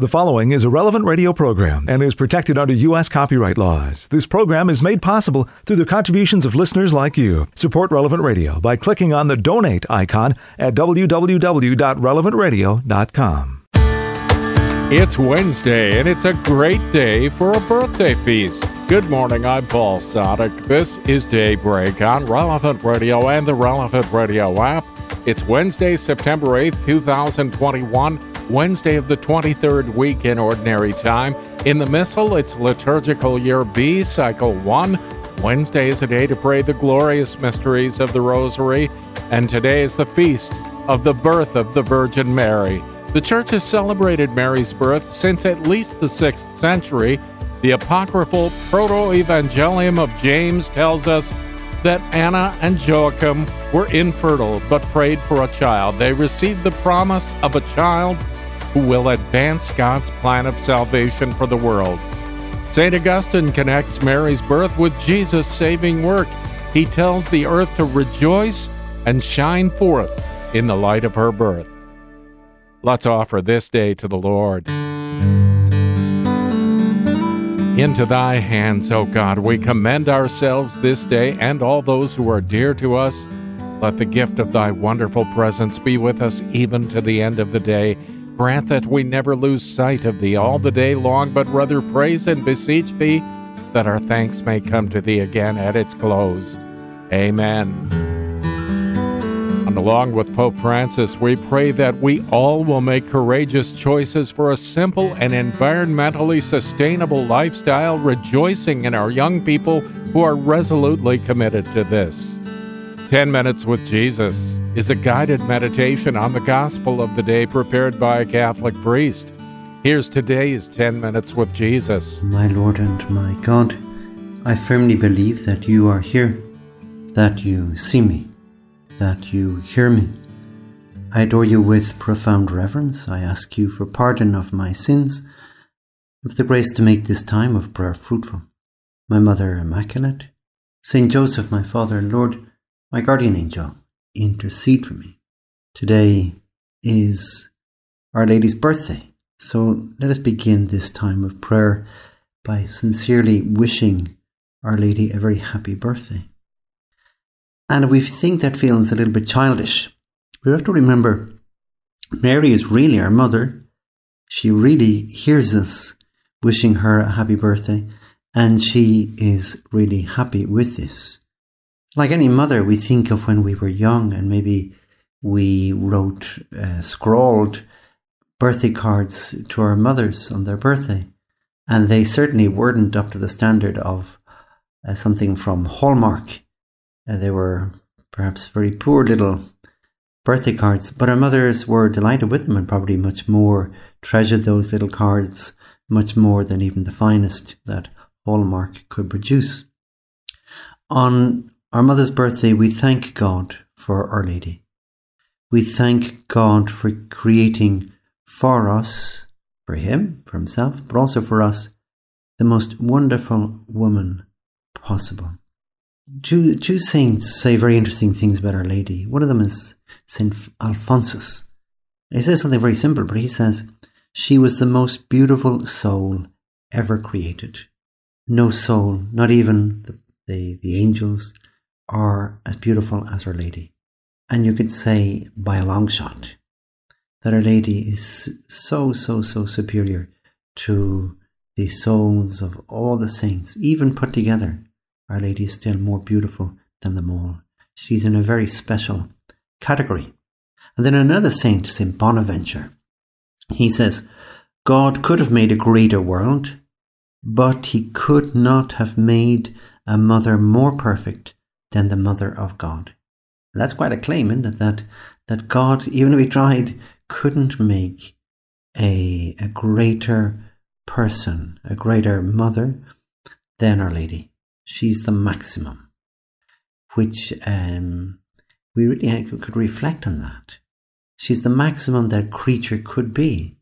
The following is a relevant radio program and is protected under U.S. copyright laws. This program is made possible through the contributions of listeners like you. Support Relevant Radio by clicking on the donate icon at www.relevantradio.com. It's Wednesday, and it's a great day for a birthday feast. Good morning, I'm Paul Sadek. This is Daybreak on Relevant Radio and the Relevant Radio app. It's Wednesday, September 8th, 2021. Wednesday of the 23rd week in Ordinary Time. In the Missal, it's Liturgical Year B, Cycle 1. Wednesday is a day to pray the glorious mysteries of the Rosary, and today is the feast of the birth of the Virgin Mary. The Church has celebrated Mary's birth since at least the 6th century. The apocryphal Proto Evangelium of James tells us that Anna and Joachim were infertile but prayed for a child. They received the promise of a child who will advance God's plan of salvation for the world. St. Augustine connects Mary's birth with Jesus' saving work. He tells the earth to rejoice and shine forth in the light of her birth. Let's offer this day to the Lord. Into thy hands, O God, we commend ourselves this day and all those who are dear to us. Let the gift of thy wonderful presence be with us even to the end of the day Grant that we never lose sight of thee all the day long, but rather praise and beseech thee that our thanks may come to thee again at its close. Amen. And along with Pope Francis, we pray that we all will make courageous choices for a simple and environmentally sustainable lifestyle, rejoicing in our young people who are resolutely committed to this. 10 Minutes with Jesus is a guided meditation on the gospel of the day prepared by a Catholic priest. Here's today's 10 Minutes with Jesus. My Lord and my God, I firmly believe that you are here, that you see me, that you hear me. I adore you with profound reverence. I ask you for pardon of my sins, of the grace to make this time of prayer fruitful. My Mother Immaculate, Saint Joseph, my Father and Lord, my guardian angel, intercede for me. Today is Our Lady's birthday, so let us begin this time of prayer by sincerely wishing Our Lady a very happy birthday. And if we think that feels a little bit childish, we have to remember Mary is really our mother. She really hears us wishing her a happy birthday, and she is really happy with this. Like any mother, we think of when we were young and maybe we wrote, uh, scrawled birthday cards to our mothers on their birthday. And they certainly weren't up to the standard of uh, something from Hallmark. Uh, they were perhaps very poor little birthday cards, but our mothers were delighted with them and probably much more treasured those little cards much more than even the finest that Hallmark could produce. On our mother's birthday, we thank God for Our Lady. We thank God for creating for us, for Him, for Himself, but also for us, the most wonderful woman possible. Two, two saints say very interesting things about Our Lady. One of them is Saint Alphonsus. He says something very simple, but he says, She was the most beautiful soul ever created. No soul, not even the, the, the angels, are as beautiful as Our Lady. And you could say by a long shot that Our Lady is so, so, so superior to the souls of all the saints, even put together. Our Lady is still more beautiful than them all. She's in a very special category. And then another saint, Saint Bonaventure, he says, God could have made a greater world, but he could not have made a mother more perfect than the Mother of God. That's quite a claim, isn't it? That, that God, even if He tried, couldn't make a, a greater person, a greater mother than Our Lady. She's the maximum, which um, we really could reflect on that. She's the maximum that creature could be.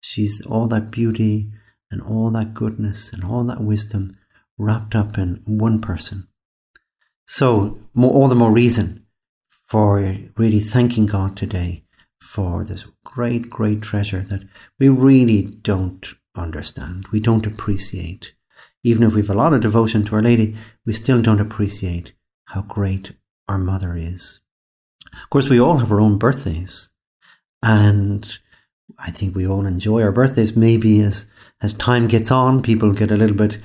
She's all that beauty and all that goodness and all that wisdom wrapped up in one person. So, more, all the more reason for really thanking God today for this great, great treasure that we really don't understand, we don't appreciate. Even if we've a lot of devotion to Our Lady, we still don't appreciate how great our mother is. Of course, we all have our own birthdays, and I think we all enjoy our birthdays. Maybe as as time gets on, people get a little bit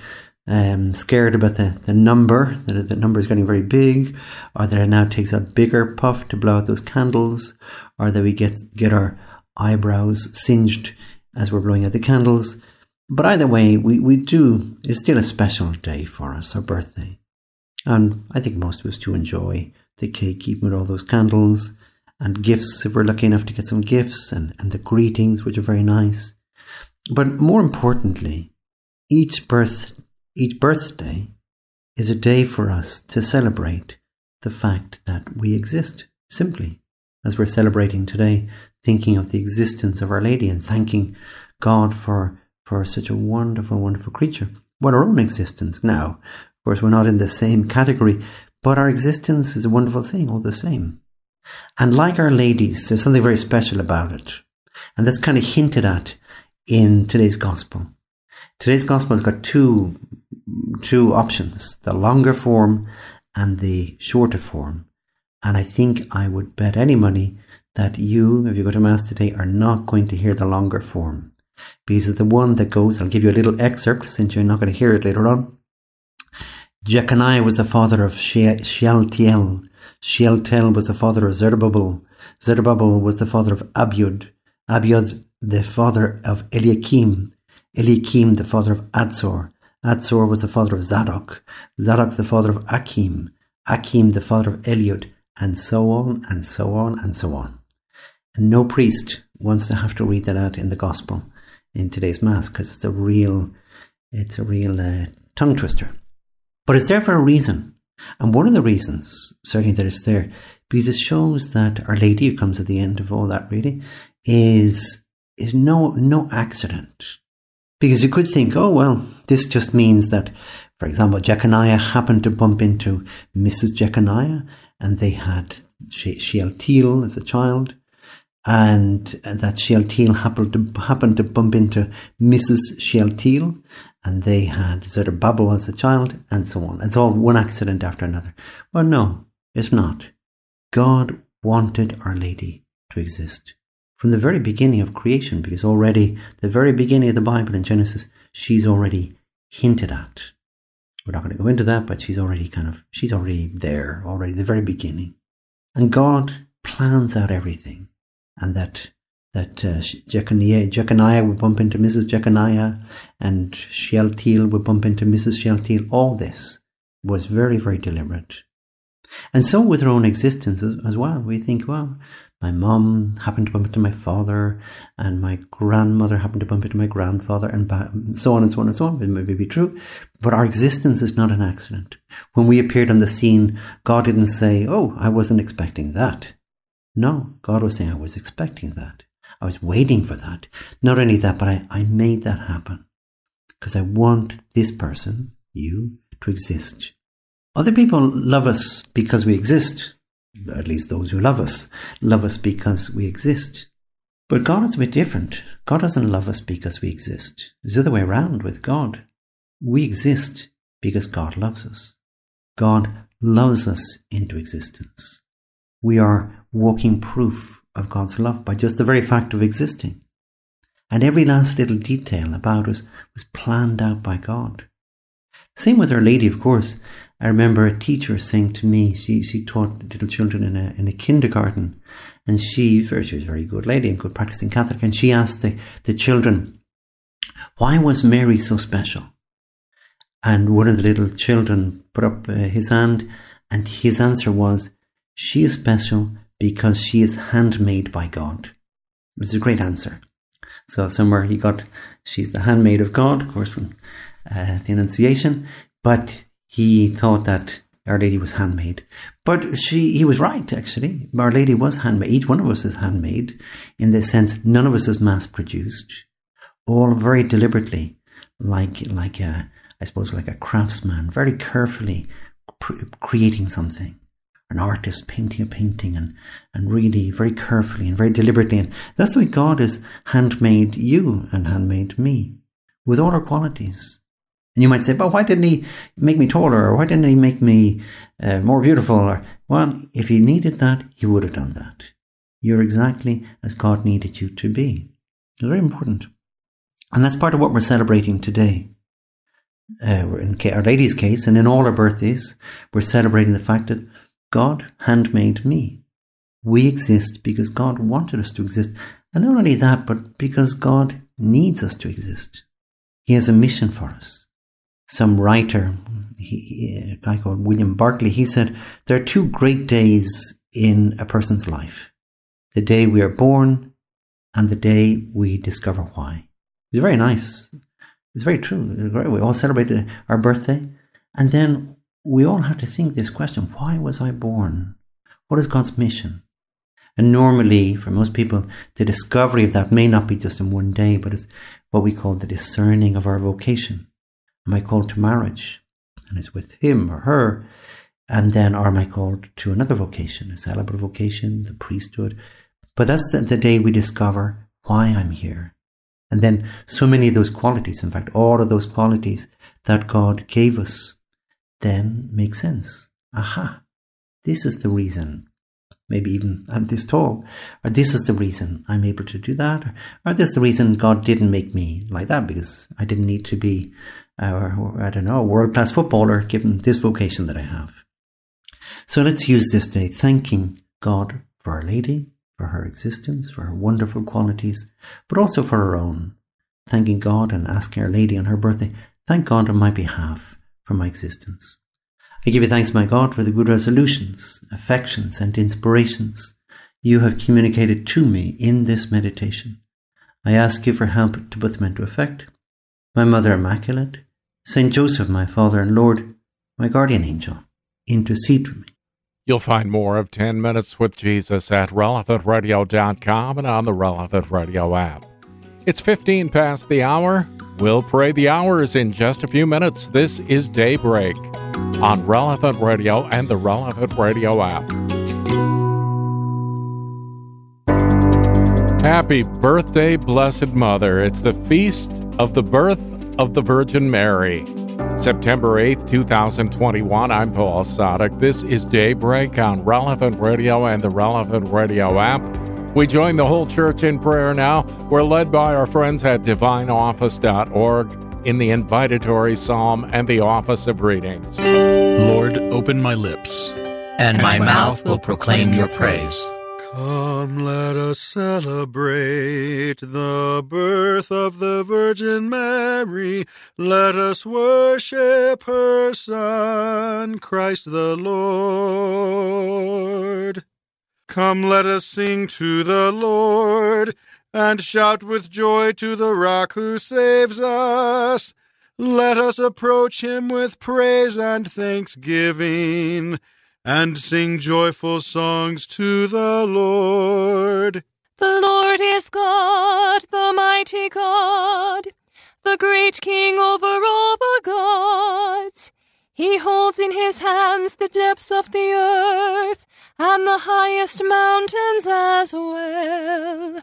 um, scared about the, the number, that the number is getting very big, or that it now takes a bigger puff to blow out those candles, or that we get, get our eyebrows singed as we're blowing out the candles. But either way, we, we do, it's still a special day for us, our birthday. And I think most of us do enjoy the cake, even with all those candles, and gifts if we're lucky enough to get some gifts, and, and the greetings, which are very nice. But more importantly, each birth each birthday is a day for us to celebrate the fact that we exist, simply, as we're celebrating today, thinking of the existence of Our Lady and thanking God for, for such a wonderful, wonderful creature. Well, our own existence now, of course, we're not in the same category, but our existence is a wonderful thing all the same. And like Our Lady's, there's something very special about it. And that's kind of hinted at in today's gospel. Today's gospel has got two two options: the longer form and the shorter form. And I think I would bet any money that you, if you go to mass today, are not going to hear the longer form because the one that goes. I'll give you a little excerpt since you're not going to hear it later on. Jeconiah was the father of Shealtiel. Shealtiel was the father of Zerubbabel. Zerubbabel was the father of Abiud. Abiud the father of Eliakim, Eliakim the father of Azor, Azor was the father of Zadok, Zadok the father of Achim, Achim the father of Eliud, and so on and so on and so on. And no priest wants to have to read that out in the gospel in today's mass because it's a real, it's a real uh, tongue twister. But it's there for a reason. And one of the reasons, certainly that it's there, because it shows that Our Lady, who comes at the end of all that really, is is no no accident. Because you could think, oh well, this just means that, for example, Jeconiah happened to bump into Mrs. Jeconiah, and they had Shealtiel as a child, and that Shealtiel happened to happened to bump into Mrs. Shealtiel, and they had Zerubbabel as a child, and so on. It's all one accident after another. Well, no, it's not. God wanted Our Lady to exist from the very beginning of creation, because already the very beginning of the Bible in Genesis, she's already hinted at. We're not going to go into that, but she's already kind of, she's already there, already the very beginning. And God plans out everything. And that, that uh, Jeconiah, Jeconiah would bump into Mrs. Jeconiah and Shealtiel would bump into Mrs. Shealtiel. All this was very, very deliberate. And so with her own existence as, as well, we think, well, my mum happened to bump into my father, and my grandmother happened to bump into my grandfather, and so on and so on and so on. It may be true, but our existence is not an accident. When we appeared on the scene, God didn't say, Oh, I wasn't expecting that. No, God was saying, I was expecting that. I was waiting for that. Not only that, but I, I made that happen because I want this person, you, to exist. Other people love us because we exist at least those who love us, love us because we exist. But God is a bit different. God doesn't love us because we exist. It's the other way around with God. We exist because God loves us. God loves us into existence. We are walking proof of God's love by just the very fact of existing. And every last little detail about us was planned out by God. Same with Our Lady, of course. I remember a teacher saying to me, she, she taught little children in a, in a kindergarten, and she, she was a very good lady and good practicing Catholic, and she asked the, the children, why was Mary so special? And one of the little children put up uh, his hand, and his answer was, she is special because she is handmade by God. It was a great answer. So somewhere he got, she's the handmaid of God, of course, from uh, the Annunciation, but he thought that Our Lady was handmade. But she, he was right, actually. Our Lady was handmade. Each one of us is handmade in the sense none of us is mass produced. All very deliberately, like, like a, I suppose, like a craftsman, very carefully creating something. an artist painting a painting and, and really very carefully and very deliberately. And that's the way God has handmade you and handmade me with all our qualities. And you might say, but why didn't he make me taller? Or why didn't he make me uh, more beautiful? Or, well, if he needed that, he would have done that. You're exactly as God needed you to be. It's very important. And that's part of what we're celebrating today. Uh, in Our Lady's case, and in all our birthdays, we're celebrating the fact that God handmade me. We exist because God wanted us to exist. And not only that, but because God needs us to exist. He has a mission for us. Some writer, he, a guy called William Barclay, he said, There are two great days in a person's life the day we are born and the day we discover why. It's very nice. It's very true. We all celebrate our birthday. And then we all have to think this question why was I born? What is God's mission? And normally, for most people, the discovery of that may not be just in one day, but it's what we call the discerning of our vocation. Am I called to marriage? And it's with him or her. And then, are I called to another vocation, a celibate vocation, the priesthood? But that's the, the day we discover why I'm here. And then so many of those qualities, in fact, all of those qualities that God gave us, then make sense. Aha, this is the reason. Maybe even I'm this tall, or this is the reason I'm able to do that, or, or this is the reason God didn't make me like that because I didn't need to be, or, I don't know, a world class footballer given this vocation that I have. So let's use this day thanking God for Our Lady, for her existence, for her wonderful qualities, but also for her own. Thanking God and asking Our Lady on her birthday, thank God on my behalf for my existence. I give you thanks, my God, for the good resolutions, affections, and inspirations you have communicated to me in this meditation. I ask you for help to put them into effect. My Mother Immaculate, Saint Joseph, my Father and Lord, my guardian angel, intercede for me. You'll find more of 10 Minutes with Jesus at relevantradio.com and on the Relevant Radio app. It's 15 past the hour. We'll pray the hours in just a few minutes. This is Daybreak on Relevant Radio and the Relevant Radio app. Happy birthday, Blessed Mother. It's the feast of the birth of the Virgin Mary. September 8th, 2021. I'm Paul Sadek. This is Daybreak on Relevant Radio and the Relevant Radio app. We join the whole church in prayer now. We're led by our friends at divineoffice.org in the invitatory psalm and the office of readings. Lord, open my lips, and my mouth will proclaim your praise. Come, let us celebrate the birth of the Virgin Mary. Let us worship her Son, Christ the Lord. Come, let us sing to the Lord, and shout with joy to the rock who saves us. Let us approach him with praise and thanksgiving and sing joyful songs to the Lord. The Lord is God, the mighty God, the great King over all the gods. He holds in his hands the depths of the earth and the highest mountains as well.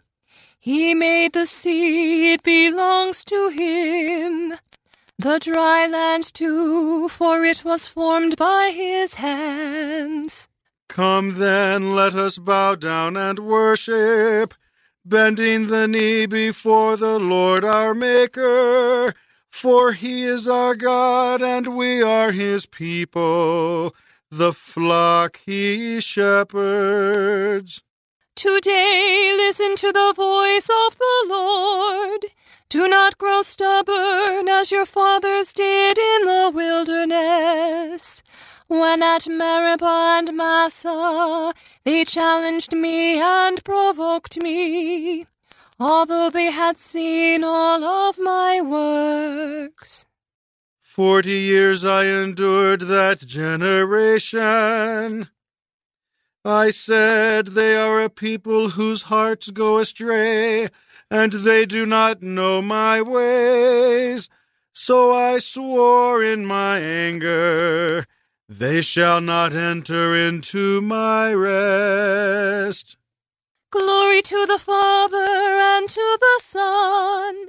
He made the sea, it belongs to him the dry land too, for it was formed by his hands. Come then, let us bow down and worship, bending the knee before the Lord our Maker. For he is our God, and we are his people, the flock he shepherds. Today listen to the voice of the Lord. Do not grow stubborn as your fathers did in the wilderness. When at Meribah and Massah they challenged me and provoked me, although they had seen all of my works. Forty years I endured that generation. I said, They are a people whose hearts go astray and they do not know my ways. So I swore in my anger, they shall not enter into my rest. Glory to the Father, and to the Son,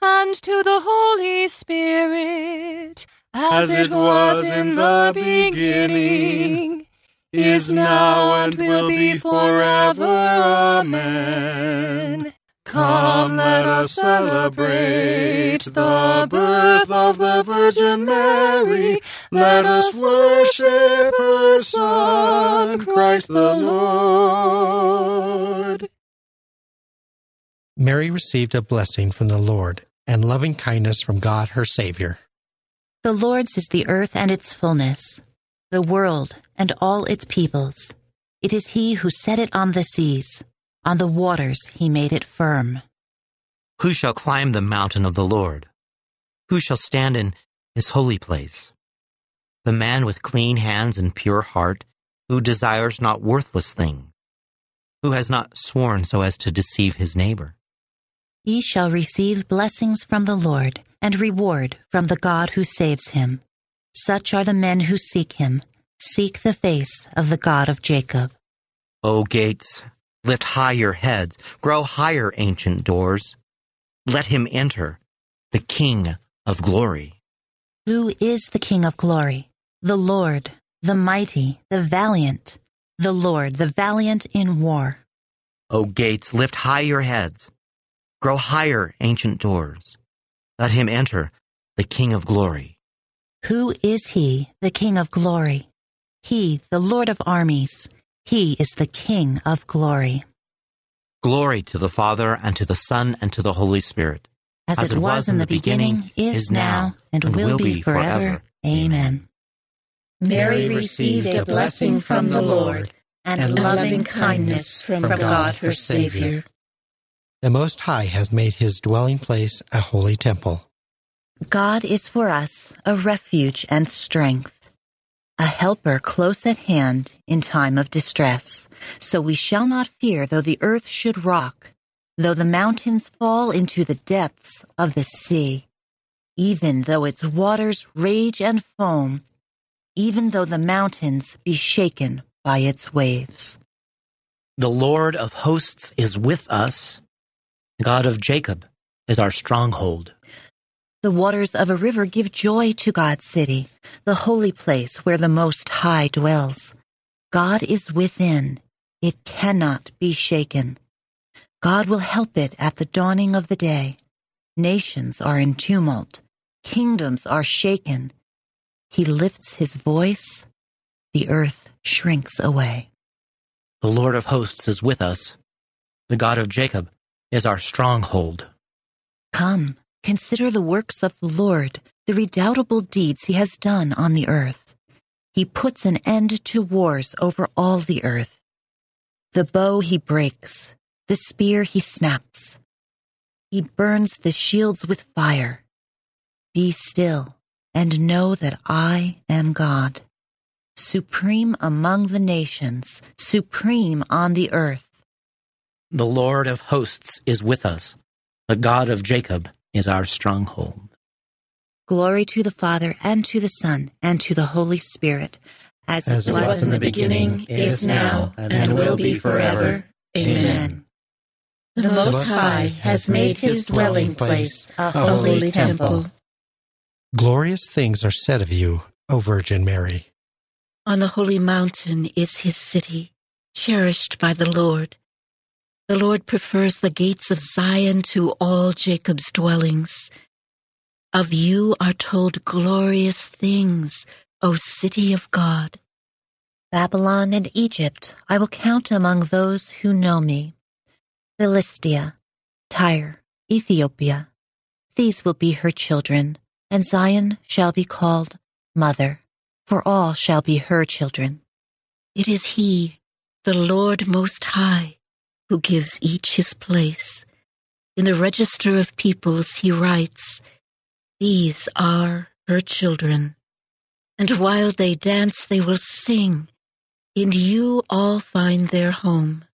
and to the Holy Spirit, as, it was in the beginning, is now, and will be forever. Amen. Come, let us celebrate the birth of the Virgin Mary. Let us worship her Son, Christ the Lord. Mary received a blessing from the Lord and loving kindness from God her Savior. The Lord's is the earth and its fullness, the world and all its peoples. It is He who set it on the seas, on the waters He made it firm. Who shall climb the mountain of the Lord? Who shall stand in his holy place? The man with clean hands and pure heart, who desires not worthless things, who has not sworn so as to deceive his neighbor. He shall receive blessings from the Lord and reward from the God who saves him. Such are the men who seek him, seek the face of the God of Jacob. O gates, lift high your heads, grow higher, ancient doors. Let him enter, the King of glory. Who is the King of glory? The Lord, the mighty, the valiant, the Lord, the valiant in war. O gates, lift high your heads, grow higher, ancient doors. Let him enter, the King of glory. Who is he, the King of glory? He, the Lord of armies. He is the King of glory. Glory to the Father, and to the Son, and to the Holy Spirit. As, it was in the beginning, is now, and will be forever. Amen. Mary received a blessing from the Lord and loving kindness from God her Savior. The Most High has made his dwelling place a holy temple. God is for us a refuge and strength, a helper close at hand in time of distress. So we shall not fear though the earth should rock, though the mountains fall into the depths of the sea, even though its waters rage and foam, even though the mountains be shaken by its waves. The Lord of hosts is with us. God of Jacob is our stronghold. The waters of a river give joy to God's city, the holy place where the Most High dwells. God is within. It cannot be shaken. God will help it at the dawning of the day. Nations are in tumult. Kingdoms are shaken. He lifts his voice. The earth shrinks away. The Lord of hosts is with us. The God of Jacob is our stronghold. Come, consider the works of the Lord, the redoubtable deeds he has done on the earth. He puts an end to wars over all the earth. The bow he breaks, the spear he snaps. He burns the shields with fire. Be still and know that I am God, supreme among the nations, supreme on the earth. The Lord of hosts is with us. The God of Jacob is our stronghold. Glory to the Father, and to the Son, and to the Holy Spirit, as, As it it was in the beginning, is now, and will be forever. Amen. The Most High has made his dwelling place a holy temple. Glorious things are said of you, O Virgin Mary. On the holy mountain is his city, cherished by the Lord. The Lord prefers the gates of Zion to all Jacob's dwellings. Of you are told glorious things, O city of God. Babylon and Egypt I will count among those who know me. Philistia, Tyre, Ethiopia, these will be her children, and Zion shall be called Mother, for all shall be her children. It is He, the Lord Most High, who gives each his place. In the register of peoples he writes, These are her children. And while they dance, they will sing. In you all find their home.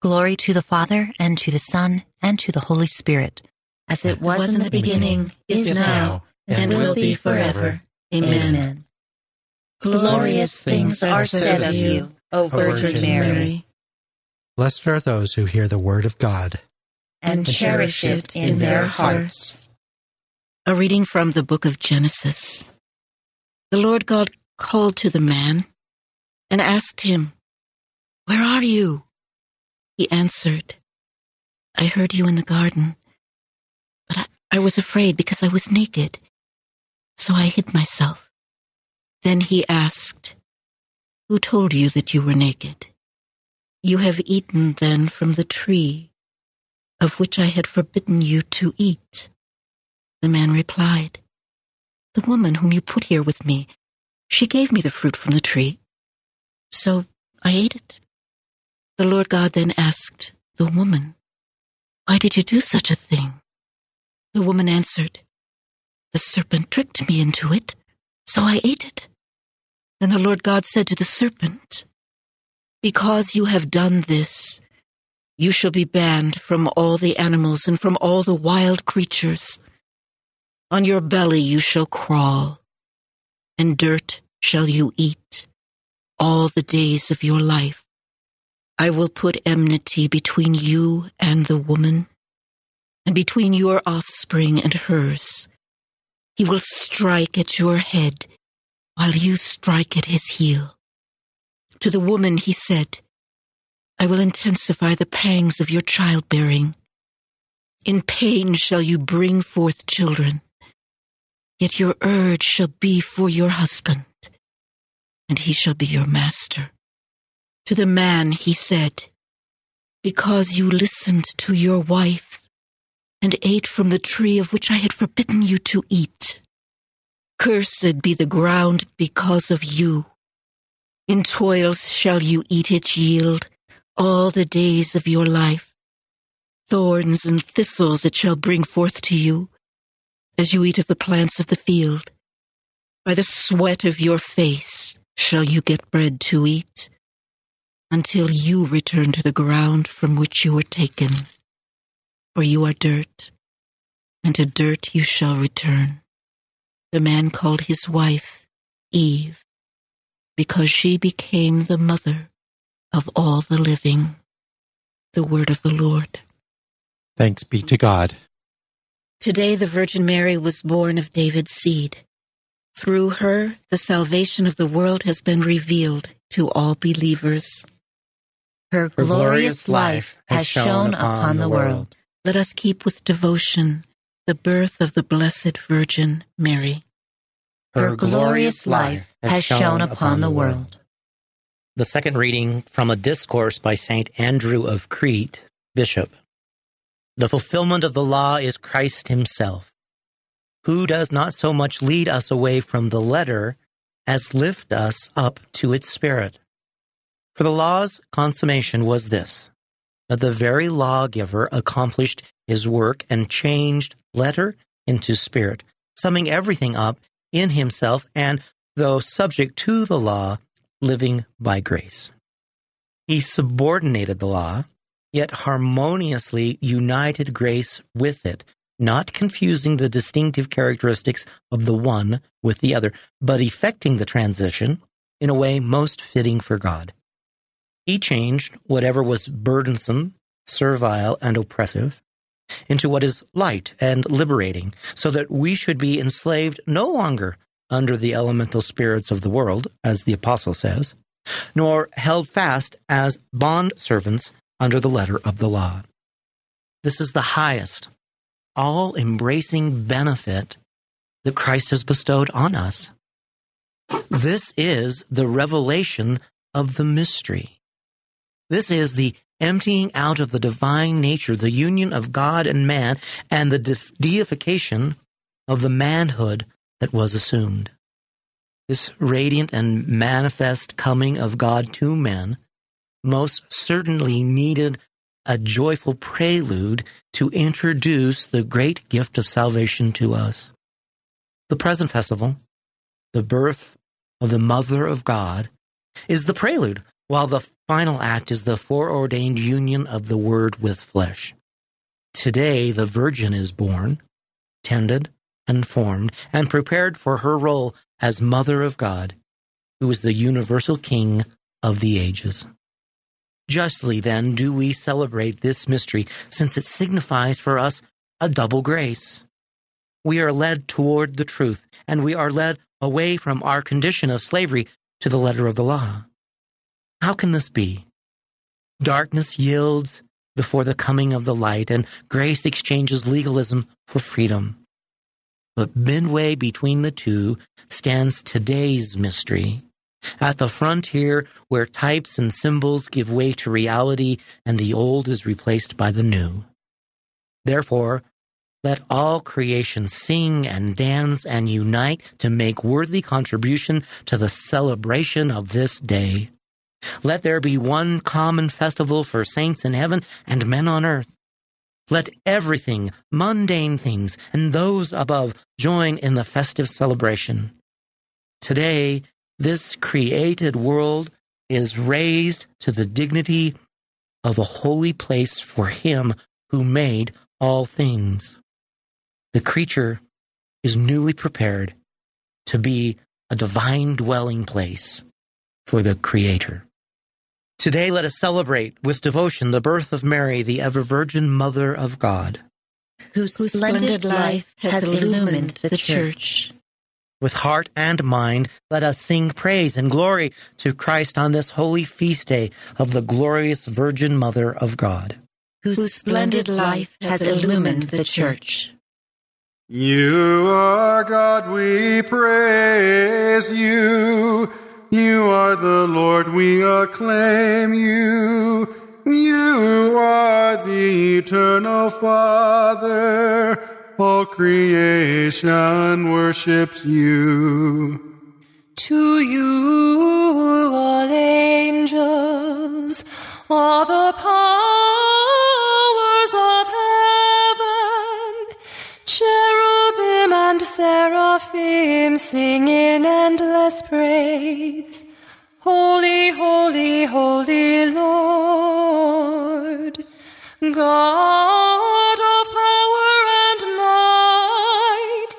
Glory to the Father, and to the Son, and to the Holy Spirit, as it was, in the beginning, is now, and will be forever. Amen. Glorious things are said of you, O Virgin Mary. Blessed are those who hear the word of God and cherish it in their hearts. A reading from the book of Genesis. The Lord God called to the man and asked him, Where are you? He answered, I heard you in the garden, but I, I was afraid because I was naked, so I hid myself. Then he asked, Who told you that you were naked? You have eaten then from the tree of which I had forbidden you to eat. The man replied, The woman whom you put here with me, she gave me the fruit from the tree. So I ate it. The Lord God then asked the woman, Why did you do such a thing? The woman answered, The serpent tricked me into it, so I ate it. Then the Lord God said to the serpent, Because you have done this, you shall be banned from all the animals and from all the wild creatures. On your belly you shall crawl, and dirt shall you eat all the days of your life. I will put enmity between you and the woman, and between your offspring and hers. He will strike at your head, while you strike at his heel. To the woman he said, I will intensify the pangs of your childbearing. In pain shall you bring forth children. Yet your urge shall be for your husband, and he shall be your master. To the man he said, Because you listened to your wife and ate from the tree of which I had forbidden you to eat. Cursed be the ground because of you. In toils shall you eat its yield all the days of your life. Thorns and thistles it shall bring forth to you, as you eat of the plants of the field. By the sweat of your face shall you get bread to eat, until you return to the ground from which you were taken. For you are dirt, and to dirt you shall return. The man called his wife Eve, because she became the mother of all the living. The word of the Lord. Thanks be to God. Today the Virgin Mary was born of David's seed. Through her, the salvation of the world has been revealed to all believers. Her glorious life has shone upon the world. Let us keep with devotion the birth of the Blessed Virgin Mary. Her glorious life has shone upon the world. The second reading from a discourse by St. Andrew of Crete, Bishop. The fulfillment of the law is Christ Himself, who does not so much lead us away from the letter as lift us up to its spirit. For the law's consummation was this that the very lawgiver accomplished his work and changed letter into spirit, summing everything up in himself, and though subject to the law, living by grace. He subordinated the law, yet harmoniously united grace with it, not confusing the distinctive characteristics of the one with the other, but effecting the transition in a way most fitting for God. He changed whatever was burdensome, servile, and oppressive into what is light and liberating, so that we should be enslaved no longer under the elemental spirits of the world, as the apostle says, nor held fast as bond servants under the letter of the law. This is the highest, all embracing benefit that Christ has bestowed on us. This is the revelation of the mystery. This is the emptying out of the divine nature, the union of God and man, and the deification of the manhood that was assumed. This radiant and manifest coming of God to men most certainly needed a joyful prelude to introduce the great gift of salvation to us. The present festival, the birth of the Mother of God, is the prelude, while the final act is the foreordained union of the Word with flesh. Today, the Virgin is born, tended, and formed, and prepared for her role as Mother of God. who is the universal King of the ages. Justly, then, do we celebrate this mystery, since it signifies for us a double grace. We are led toward the truth, and we are led away from our condition of slavery to the letter of the law. How can this be? Darkness yields before the coming of the light, and grace exchanges legalism for freedom. But midway between the two stands today's mystery. At the frontier where types and symbols give way to reality and the old is replaced by the new. Therefore, let all creation sing and dance and unite to make worthy contribution to the celebration of this day. Let there be one common festival for saints in heaven and men on earth. Let everything, mundane things, and those above join in the festive celebration. Today, this created world is raised to the dignity of a holy place for Him who made all things. The creature is newly prepared to be a divine dwelling place for the Creator. Today, let us celebrate with devotion the birth of Mary, the ever Virgin Mother of God, whose splendid life has illumined the Church. With heart and mind, let us sing praise and glory to Christ on this holy feast day of the glorious Virgin Mother of God, whose splendid life has illumined the Church. You are God, we praise you. You are the Lord, we acclaim you. You are the eternal Father. All creation worships you. To you, all angels, all the powers seraphim sing in endless praise. Holy, holy, holy Lord, God of power and might,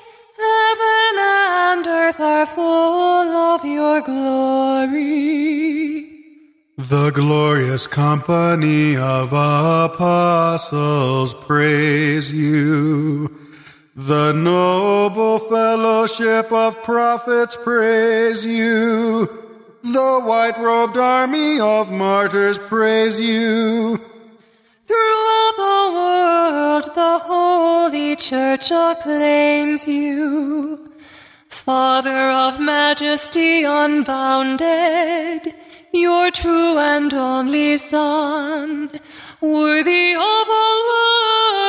heaven and earth are full of your glory. The glorious company of apostles praise you. The noble fellowship of prophets praise you. The white robed army of martyrs praise you. Throughout the world, the Holy Church acclaims you. Father of majesty unbounded, your true and only Son, worthy of all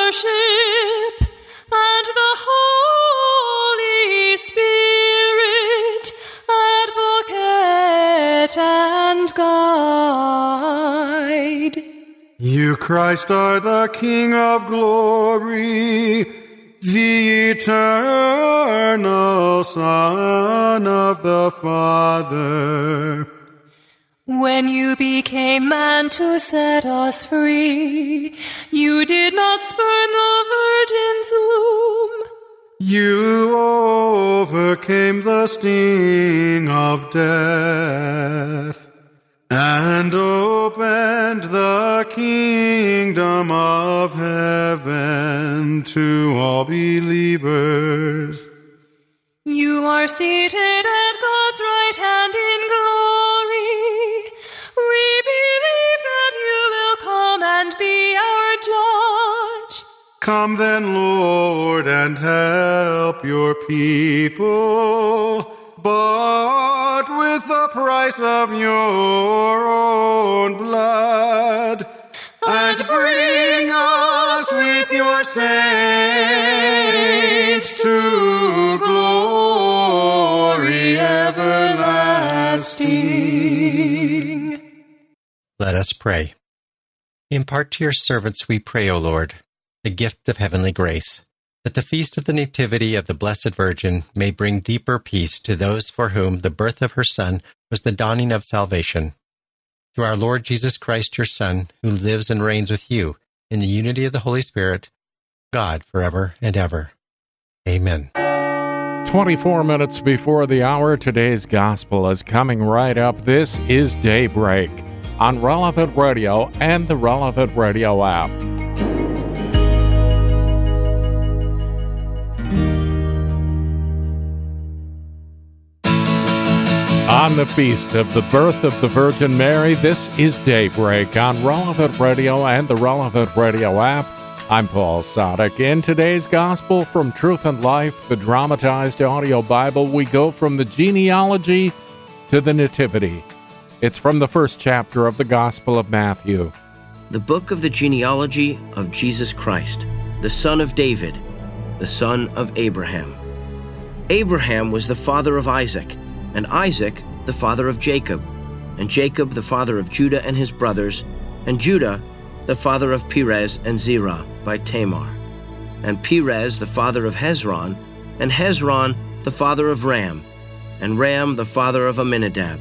worship, and the Holy Spirit, advocate and guide. You, Christ, are the King of glory, the eternal Son of the Father. When you became man to set us free, you did not spurn the virgin's womb. You overcame the sting of death and opened the kingdom of heaven to all believers. You are seated at God's right hand in glory. And be our judge. Come then, Lord, and help your people, bought with the price of your own blood, and bring us with your saints to glory everlasting. Let us pray. Impart to your servants, we pray, O Lord, the gift of heavenly grace, that the feast of the Nativity of the Blessed Virgin may bring deeper peace to those for whom the birth of her Son was the dawning of salvation. Through our Lord Jesus Christ, your Son, who lives and reigns with you in the unity of the Holy Spirit, God forever and ever. Amen. 24 minutes before the hour, today's gospel is coming right up. This is Daybreak on Relevant Radio and the Relevant Radio app. On the feast of the birth of the Virgin Mary, this is Daybreak on Relevant Radio and the Relevant Radio app. I'm Paul Sadek. In today's Gospel from Truth and Life, the dramatized audio Bible, we go from the genealogy to the Nativity. It's from the first chapter of the Gospel of Matthew. The book of the genealogy of Jesus Christ, the son of David, the son of Abraham. Abraham was the father of Isaac, and Isaac the father of Jacob, and Jacob the father of Judah and his brothers, and Judah the father of Perez and Zerah by Tamar, and Perez the father of Hezron, and Hezron the father of Ram, and Ram the father of Amminadab,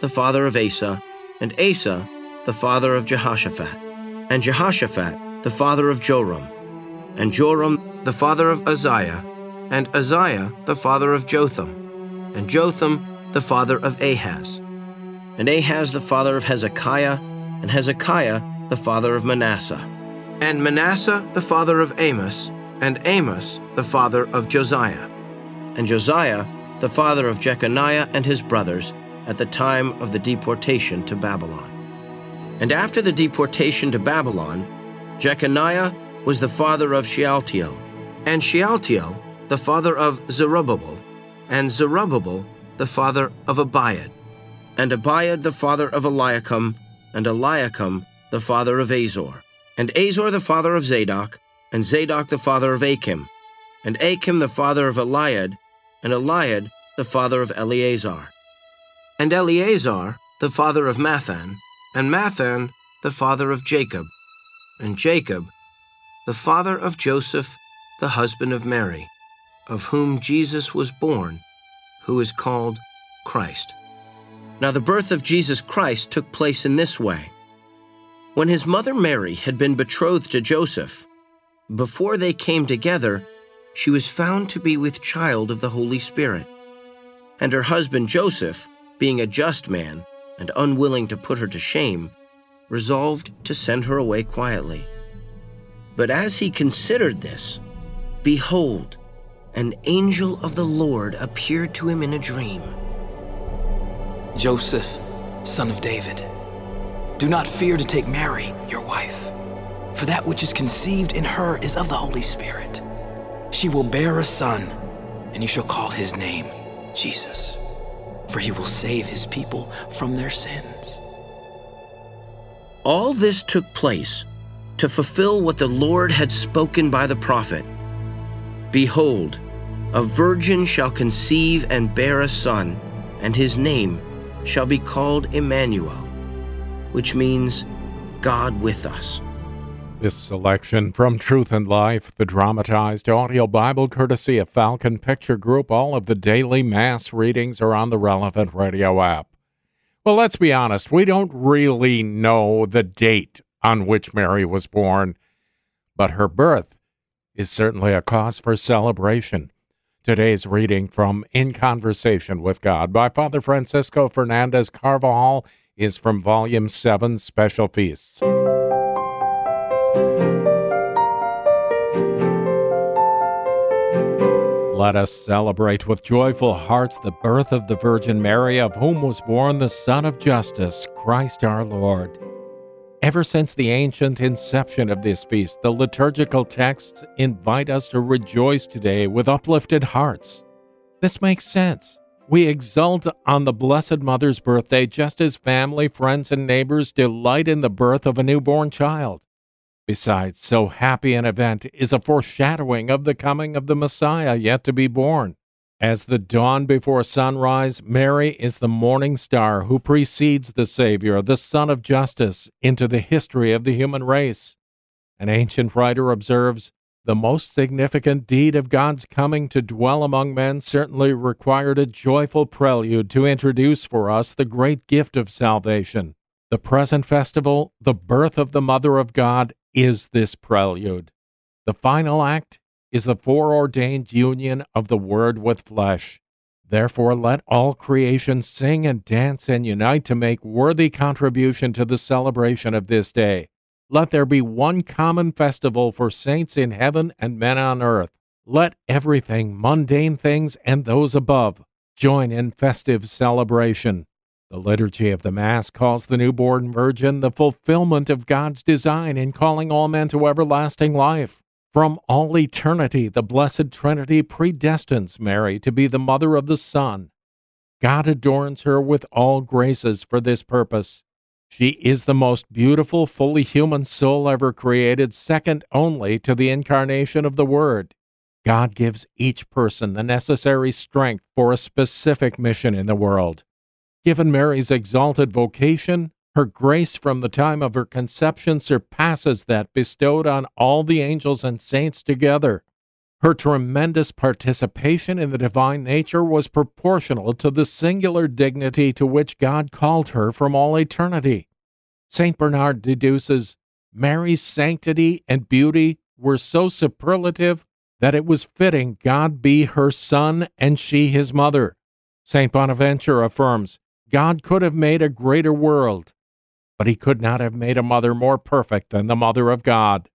the father of Asa, and Asa the father of Jehoshaphat, and Jehoshaphat the father of Joram, and Joram the father of Uzziah, and Uzziah the father of Jotham, and Jotham the father of Ahaz, and Ahaz the father of Hezekiah, and Hezekiah the father of Manasseh, and Manasseh the father of Amos, and Amos the father of Josiah, and Josiah the father of Jeconiah and his brothers at the time of the deportation to Babylon. And after the deportation to Babylon, Jeconiah was the father of Shealtiel, and Shealtiel the father of Zerubbabel, and Zerubbabel the father of Abiud, and Abiud the father of Eliakim, and Eliakim the father of Azor, and Azor the father of Zadok, and Zadok the father of Achim, and Achim the father of Eliud, and Eliud the father of Eleazar, and Eleazar the father of Matthan, and Matthan, the father of Jacob, and Jacob the father of Joseph, the husband of Mary, of whom Jesus was born, who is called Christ. Now, the birth of Jesus Christ took place in this way. When his mother Mary had been betrothed to Joseph, before they came together, she was found to be with child of the Holy Spirit. And her husband Joseph, being a just man and unwilling to put her to shame, resolved to send her away quietly. But as he considered this, behold, an angel of the Lord appeared to him in a dream. Joseph, son of David, do not fear to take Mary, your wife, for that which is conceived in her is of the Holy Spirit. She will bear a son, and you shall call his name Jesus, for he will save his people from their sins. All this took place to fulfill what the Lord had spoken by the prophet Behold, a virgin shall conceive and bear a son, and his name shall be called Emmanuel which means God with us. This selection from Truth and Life, the dramatized audio Bible courtesy of Falcon Picture Group. All of the daily Mass readings are on the relevant radio app. Well, let's be honest, we don't really know the date on which Mary was born, but her birth is certainly a cause for celebration. Today's reading from In Conversation with God by Father Francisco Fernandez Carvajal is from Volume 7 Special Feasts. Let us celebrate with joyful hearts the birth of the Virgin Mary, of whom was born the Sun of Justice, Christ our Lord. Ever since the ancient inception of this feast, the liturgical texts invite us to rejoice today with uplifted hearts. This makes sense. We exult on the Blessed Mother's birthday just as family, friends, and neighbors delight in the birth of a newborn child. Besides, so happy an event is a foreshadowing of the coming of the Messiah yet to be born. As the dawn before sunrise, Mary is the morning star who precedes the Savior, the Sun of Justice, into the history of the human race. An ancient writer observes the most significant deed of God's coming to dwell among men certainly required a joyful prelude to introduce for us the great gift of salvation. The present festival, the birth of the Mother of God, is this prelude. The final act is the foreordained union of the Word with flesh. Therefore, let all creation sing and dance and unite to make worthy contribution to the celebration of this day. Let there be one common festival for saints in heaven and men on earth. Let everything, mundane things and those above, join in festive celebration. The liturgy of the Mass calls the newborn Virgin the fulfillment of God's design in calling all men to everlasting life. From all eternity, the Blessed Trinity predestines Mary to be the mother of the Son. God adorns her with all graces for this purpose. She is the most beautiful, fully human soul ever created, second only to the incarnation of the Word. God gives each person the necessary strength for a specific mission in the world. Given Mary's exalted vocation, her grace from the time of her conception surpasses that bestowed on all the angels and saints together. Her tremendous participation in the divine nature was proportional to the singular dignity to which God called her from all eternity. St. Bernard deduces Mary's sanctity and beauty were so superlative that it was fitting God be her son and she his mother. St. Bonaventure affirms God could have made a greater world, but he could not have made a mother more perfect than the Mother of God.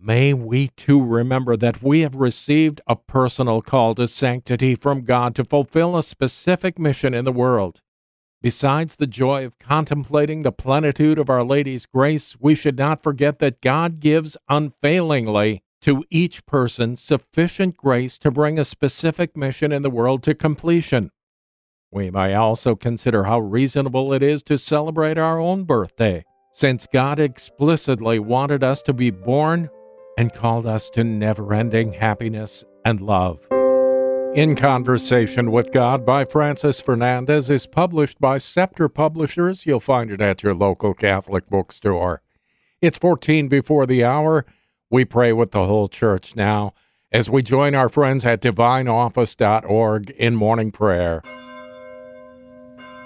May we too remember that we have received a personal call to sanctity from God to fulfill a specific mission in the world. Besides the joy of contemplating the plenitude of Our Lady's grace, we should not forget that God gives unfailingly to each person sufficient grace to bring a specific mission in the world to completion. We may also consider how reasonable it is to celebrate our own birthday, since God explicitly wanted us to be born and called us to never ending happiness and love. In Conversation with God by Francis Fernandez is published by Scepter Publishers. You'll find it at your local Catholic bookstore. It's 14 before the hour. We pray with the whole church now as we join our friends at divineoffice.org in morning prayer.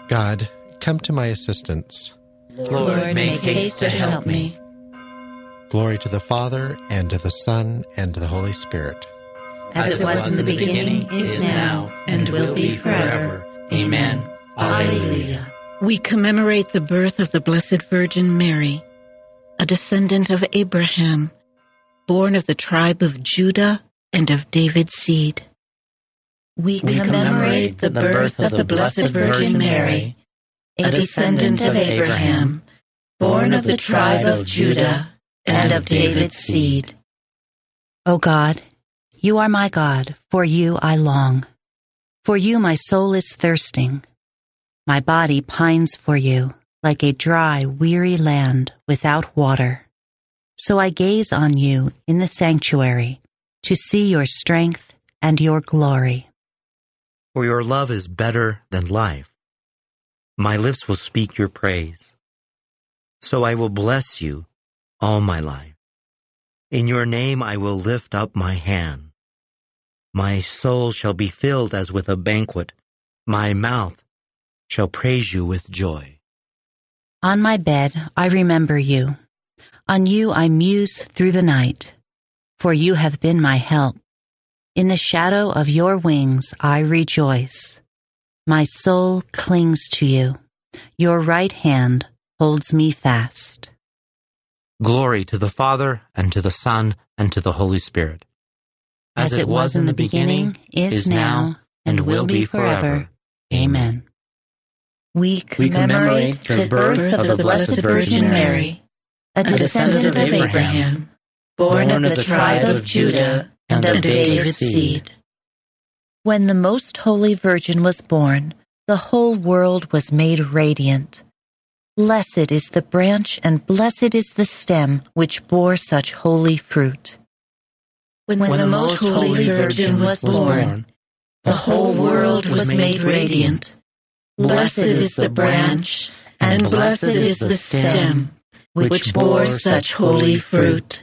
God, come to my assistance. Lord, make haste to help me. Glory to the Father, and to the Son, and to the Holy Spirit. As it was in the beginning, is now, and will be forever. Amen. Alleluia. We commemorate the birth of the Blessed Virgin Mary, a descendant of Abraham, born of the tribe of Judah and of David's seed. We commemorate the birth of the Blessed Virgin Mary, a descendant of Abraham, born of the tribe of Judah and of David's seed. O God, you are my God, for you I long. For you my soul is thirsting. My body pines for you, like a dry, weary land without water. So I gaze on you in the sanctuary to see your strength and your glory. For your love is better than life. My lips will speak your praise. So I will bless you all my life. In your name I will lift up my hand. My soul shall be filled as with a banquet. My mouth shall praise you with joy. On my bed I remember you. On you I muse through the night. For you have been my help. In the shadow of your wings I rejoice. My soul clings to you. Your right hand holds me fast. Glory to the Father, and to the Son, and to the Holy Spirit. As it was in the beginning, is now, and will be forever. Amen. We commemorate the birth of the Blessed Virgin Mary, a descendant of Abraham, born of the tribe of Judah and of David's seed. When the Most Holy Virgin was born, the whole world was made radiant. Blessed is the branch and blessed is the stem which bore such holy fruit. When, when the Most Holy Virgin was born, the whole world was made radiant. Blessed is the branch, and blessed is the stem, which bore such holy fruit.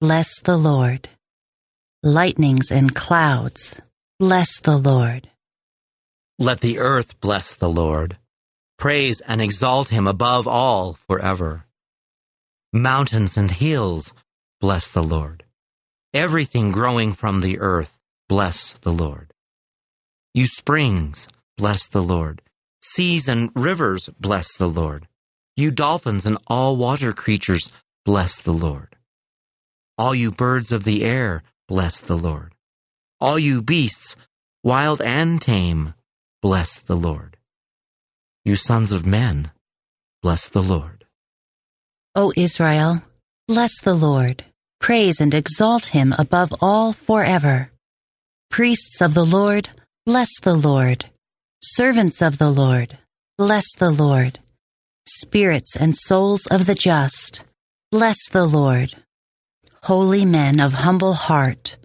bless the Lord. Lightnings and clouds, bless the Lord. Let the earth bless the Lord. Praise and exalt him above all forever. Mountains and hills, bless the Lord. Everything growing from the earth, bless the Lord. You springs, bless the Lord. Seas and rivers, bless the Lord. You dolphins and all water creatures, bless the Lord. All you birds of the air, bless the Lord. All you beasts, wild and tame, bless the Lord. You sons of men, bless the Lord. O Israel, bless the Lord. Praise and exalt him above all forever. Priests of the Lord, bless the Lord. Servants of the Lord, bless the Lord. Spirits and souls of the just, bless the Lord. Holy men of humble heart,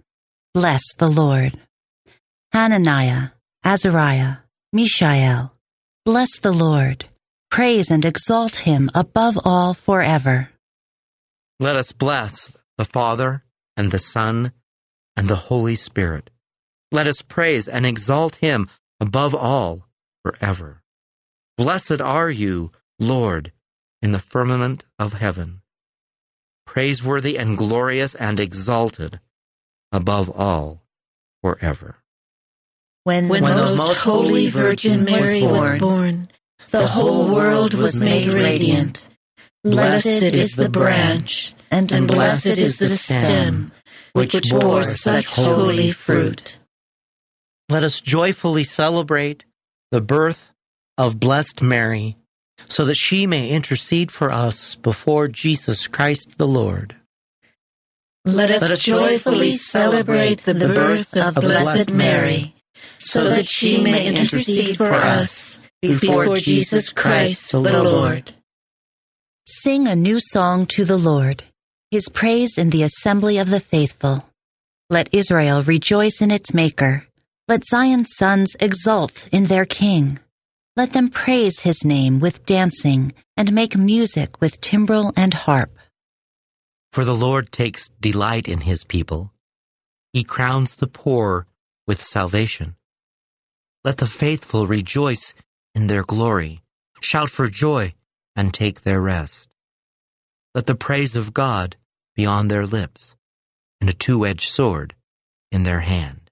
bless the Lord. Hananiah, Azariah, Mishael, bless the Lord. Praise and exalt him above all forever. Let us bless the Father and the Son and the Holy Spirit. Let us praise and exalt him above all forever. Blessed are you, Lord, in the firmament of heaven, praiseworthy and glorious and exalted above all forever. When, when the most holy Virgin Mary was born, the whole world was made radiant. Blessed is the branch, and blessed is the stem, which bore such holy fruit. Let us joyfully celebrate the birth of blessed Mary, so that she may intercede for us before Jesus Christ the Lord. Let us joyfully celebrate the birth of Blessed Mary, so that she may intercede for us before Jesus Christ the Lord. Sing a new song to the Lord, his praise in the assembly of the faithful. Let Israel rejoice in its Maker. Let Zion's sons exult in their King. Let them praise his name with dancing and make music with timbrel and harp. For the Lord takes delight in his people. He crowns the poor with salvation. Let the faithful rejoice in their glory, shout for joy, and take their rest. Let the praise of God be on their lips, and a two edged sword in their hand,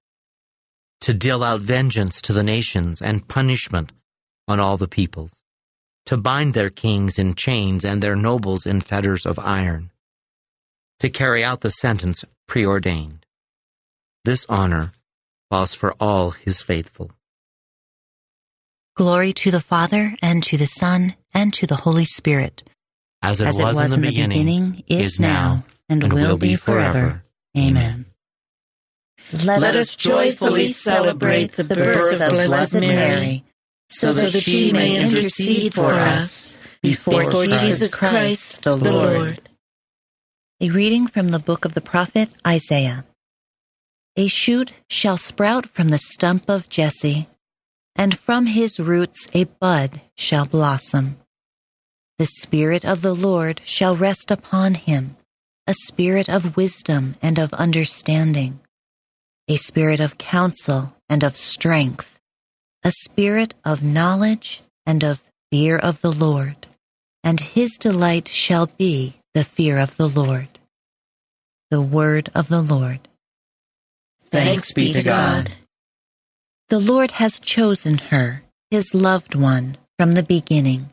to deal out vengeance to the nations and punishment on all the peoples, to bind their kings in chains and their nobles in fetters of iron, to carry out the sentence preordained. This honor falls for all his faithful. Glory to the Father, and to the Son, and to the Holy Spirit. As it, As was, it was in the beginning, is now, and, will be forever. Amen. Let us joyfully celebrate the birth of Blessed Mary, so that she may intercede for us before Jesus Christ the Lord. A reading from the book of the prophet Isaiah. A shoot shall sprout from the stump of Jesse, and from his roots a bud shall blossom. The Spirit of the Lord shall rest upon him, a spirit of wisdom and of understanding, a spirit of counsel and of strength, a spirit of knowledge and of fear of the Lord, and his delight shall be the fear of the Lord. The word of the Lord. Thanks be to God. The Lord has chosen her, his loved one, from the beginning.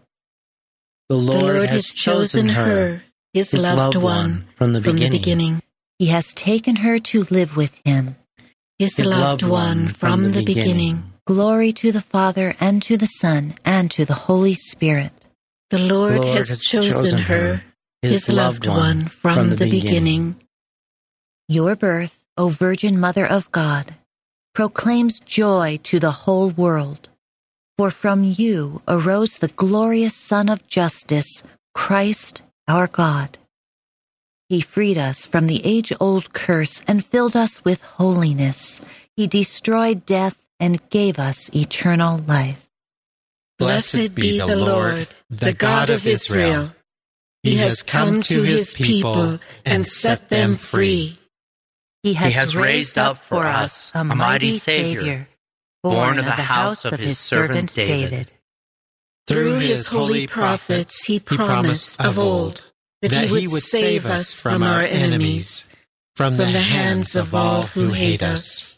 The The Lord, Lord has chosen her, his, his loved one, from the from the beginning. beginning. He has taken her to live with him. His, His loved one from the beginning. Glory to the Father, and to the Son, and to the Holy Spirit. The Lord, Lord has, has chosen, chosen her, her, his, loved one from, the beginning. Your birth, O Virgin Mother of God, proclaims joy to the whole world. For from you arose the glorious Sun of Justice, Christ our God. He freed us from the age old curse and filled us with holiness. He destroyed death and gave us eternal life. Blessed be the Lord, the God of Israel. He has come to his people and set them free. He has, He has raised up for us a mighty Savior, born of the house of his servant David. Through his holy prophets, he promised of old that, he would save us from our enemies, from from the hands of all who hate us.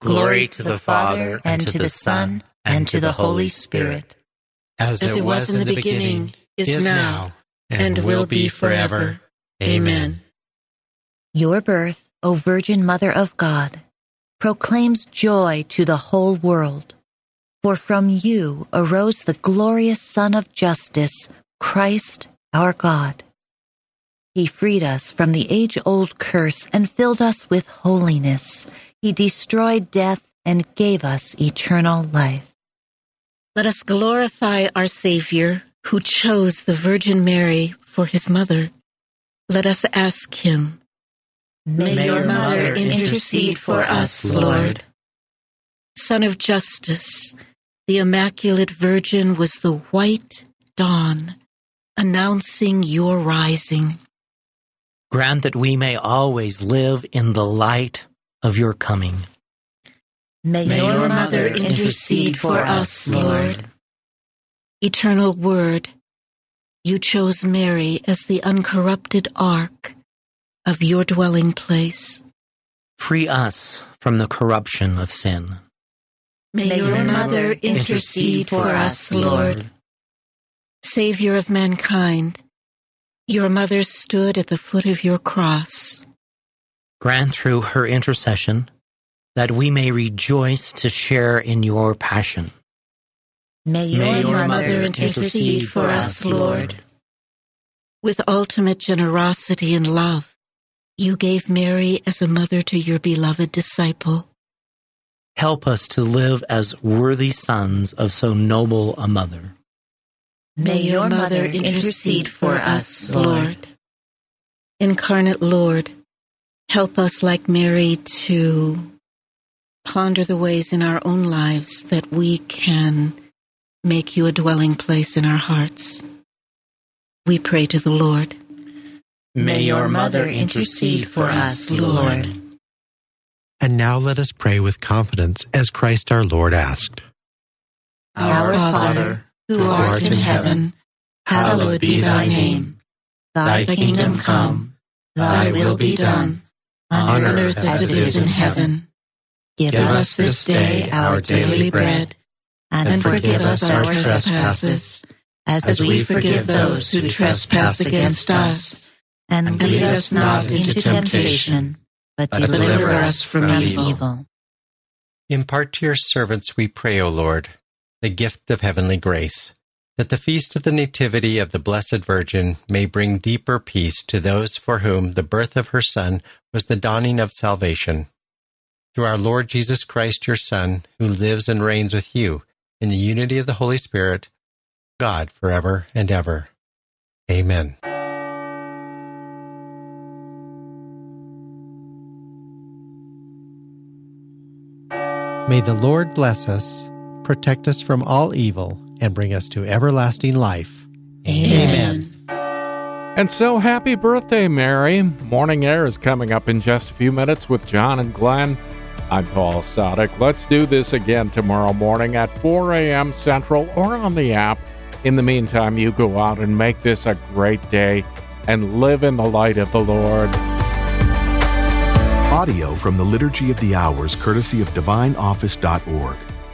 Glory to the Father, and to the Son, and to the Holy Spirit. as, As it was in the beginning, is now, and will be forever. Amen. Your birth, O Virgin Mother of God, proclaims joy to the whole world. For from you arose the glorious Sun of Justice, Christ our God. He freed us from the age old curse and filled us with holiness. He destroyed death and gave us eternal life. Let us glorify our Savior, who chose the Virgin Mary for his mother. Let us ask him, May, your mother intercede for us, Lord. Sun of Justice, the Immaculate Virgin was the white dawn announcing your rising. Grant that we may always live in the light of your coming. May, May your mother intercede for us, Lord. Eternal Word, you chose Mary as the uncorrupted ark of your dwelling place. Free us from the corruption of sin. May, your mother intercede for us, Lord. Savior of mankind, your mother stood at the foot of your cross. Grant through her intercession that we may rejoice to share in your passion. May your, May your mother, mother intercede for us, Lord. With ultimate generosity and love, you gave Mary as a mother to your beloved disciple. Help us to live as worthy sons of so noble a mother. May your mother intercede for us, Lord. Incarnate Lord, help us like Mary to ponder the ways in our own lives that we can make you a dwelling place in our hearts. We pray to the Lord. May your mother intercede for us, Lord. And now let us pray with confidence as Christ our Lord asked. Our Father, who art in heaven, hallowed be thy name. thy Thy kingdom come, thy will be done, on earth as it is in heaven. Give us this day our daily bread, and forgive us our trespasses, as we forgive those who trespass against us. And lead us not into temptation, but deliver us from evil. Impart to your servants, we pray, O Lord, the gift of heavenly grace, that the feast of the Nativity of the Blessed Virgin may bring deeper peace to those for whom the birth of her Son was the dawning of salvation. Through our Lord Jesus Christ, your Son, who lives and reigns with you in the unity of the Holy Spirit, God forever and ever. Amen. May the Lord bless us, protect us from all evil, and bring us to everlasting life. Amen. And so happy birthday, Mary. Morning Air is coming up in just a few minutes with John and Glenn. I'm Paul Sadek. Let's do this again tomorrow morning at 4 a.m. Central or on the app. In the meantime, you go out and make this a great day and live in the light of the Lord. Audio from the Liturgy of the Hours, courtesy of DivineOffice.org.